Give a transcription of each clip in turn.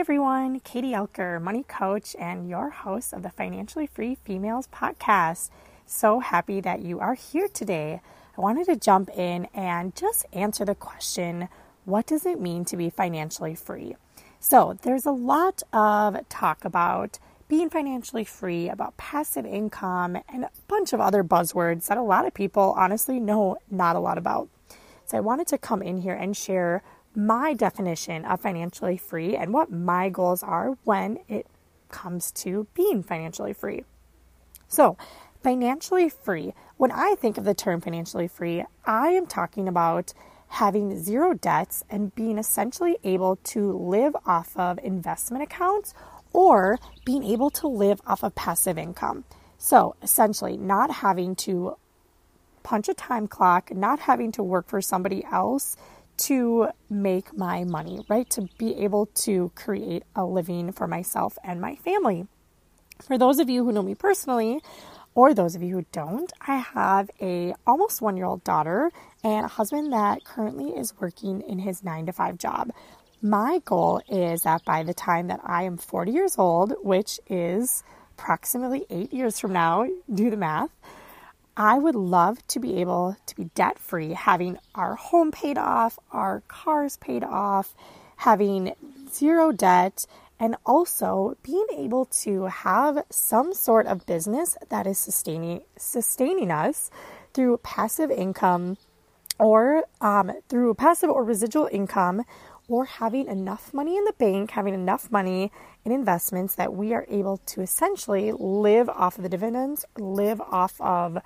everyone. Katie Elker, money coach and your host of the Financially Free Females podcast. So happy that you are here today. I wanted to jump in and just answer the question what does it mean to be financially free? So, there's a lot of talk about being financially free, about passive income, and a bunch of other buzzwords that a lot of people honestly know not a lot about. So, I wanted to come in here and share my definition of financially free and what my goals are when it comes to being financially free. So, financially free, when I think of the term financially free, I am talking about having zero debts and being essentially able to live off of investment accounts or being able to live off of passive income. So, essentially, not having to punch a time clock, not having to work for somebody else to make my money, right? To be able to create a living for myself and my family. For those of you who know me personally, or those of you who don't, I have a almost 1-year-old daughter and a husband that currently is working in his 9 to 5 job. My goal is that by the time that I am 40 years old, which is approximately 8 years from now, do the math, I would love to be able to be debt free, having our home paid off, our cars paid off, having zero debt, and also being able to have some sort of business that is sustaining sustaining us through passive income or um, through passive or residual income or having enough money in the bank, having enough money in investments that we are able to essentially live off of the dividends, live off of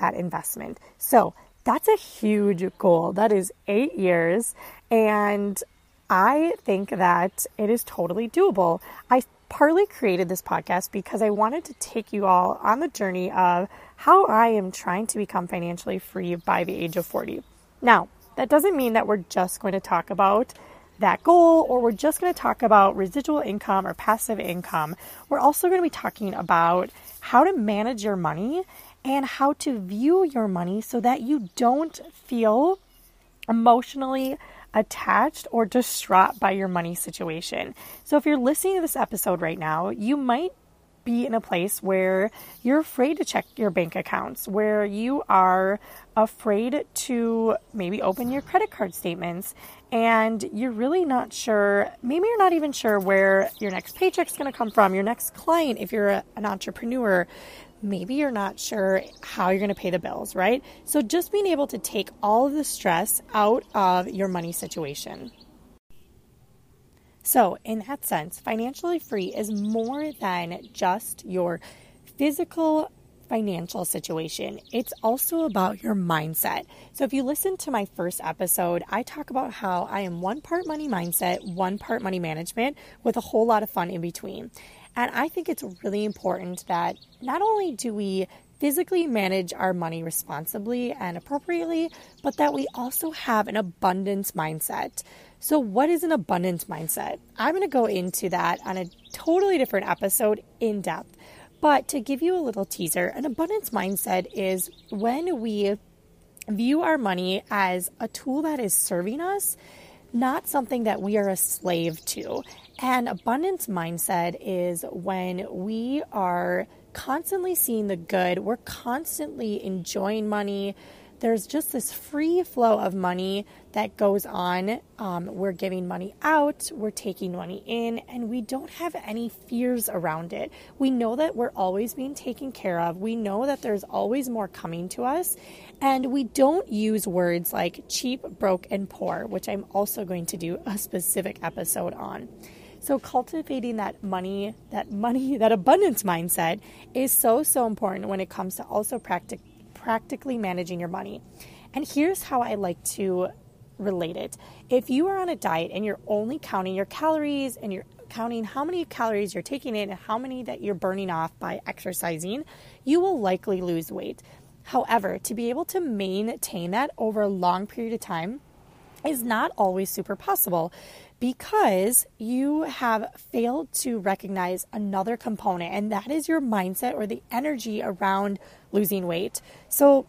that investment. So that's a huge goal. That is eight years. And I think that it is totally doable. I partly created this podcast because I wanted to take you all on the journey of how I am trying to become financially free by the age of 40. Now, that doesn't mean that we're just going to talk about that goal or we're just going to talk about residual income or passive income. We're also going to be talking about how to manage your money and how to view your money so that you don't feel emotionally attached or distraught by your money situation. So, if you're listening to this episode right now, you might be in a place where you're afraid to check your bank accounts, where you are afraid to maybe open your credit card statements and you're really not sure, maybe you're not even sure where your next paycheck is going to come from, your next client, if you're a, an entrepreneur maybe you're not sure how you're going to pay the bills, right? So just being able to take all of the stress out of your money situation. So, in that sense, financially free is more than just your physical financial situation. It's also about your mindset. So, if you listen to my first episode, I talk about how I am one part money mindset, one part money management, with a whole lot of fun in between. And I think it's really important that not only do we physically manage our money responsibly and appropriately, but that we also have an abundance mindset. So, what is an abundance mindset? I'm going to go into that on a totally different episode in depth. But to give you a little teaser, an abundance mindset is when we view our money as a tool that is serving us not something that we are a slave to. And abundance mindset is when we are constantly seeing the good, we're constantly enjoying money. There's just this free flow of money that goes on. Um, we're giving money out, we're taking money in, and we don't have any fears around it. We know that we're always being taken care of. We know that there's always more coming to us. And we don't use words like cheap, broke, and poor, which I'm also going to do a specific episode on. So cultivating that money, that money, that abundance mindset is so so important when it comes to also practic- practically managing your money. And here's how I like to relate it. If you are on a diet and you're only counting your calories and you're counting how many calories you're taking in and how many that you're burning off by exercising, you will likely lose weight. However, to be able to maintain that over a long period of time is not always super possible because you have failed to recognize another component, and that is your mindset or the energy around losing weight. So,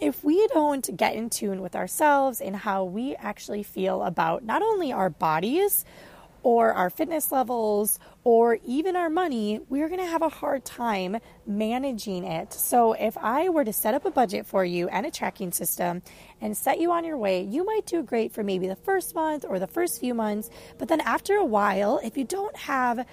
if we don't get in tune with ourselves and how we actually feel about not only our bodies, or our fitness levels or even our money, we're going to have a hard time managing it. So, if I were to set up a budget for you and a tracking system and set you on your way, you might do great for maybe the first month or the first few months. But then, after a while, if you don't have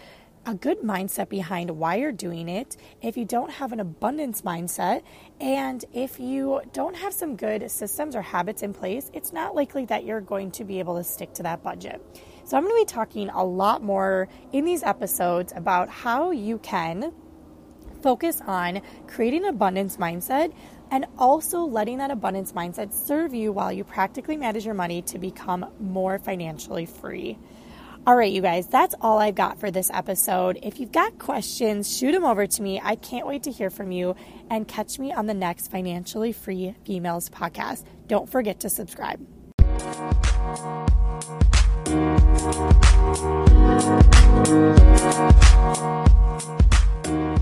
a good mindset behind why you're doing it, if you don't have an abundance mindset, and if you don't have some good systems or habits in place, it's not likely that you're going to be able to stick to that budget. So, I'm going to be talking a lot more in these episodes about how you can focus on creating an abundance mindset and also letting that abundance mindset serve you while you practically manage your money to become more financially free. All right, you guys, that's all I've got for this episode. If you've got questions, shoot them over to me. I can't wait to hear from you and catch me on the next Financially Free Females podcast. Don't forget to subscribe. Thank you.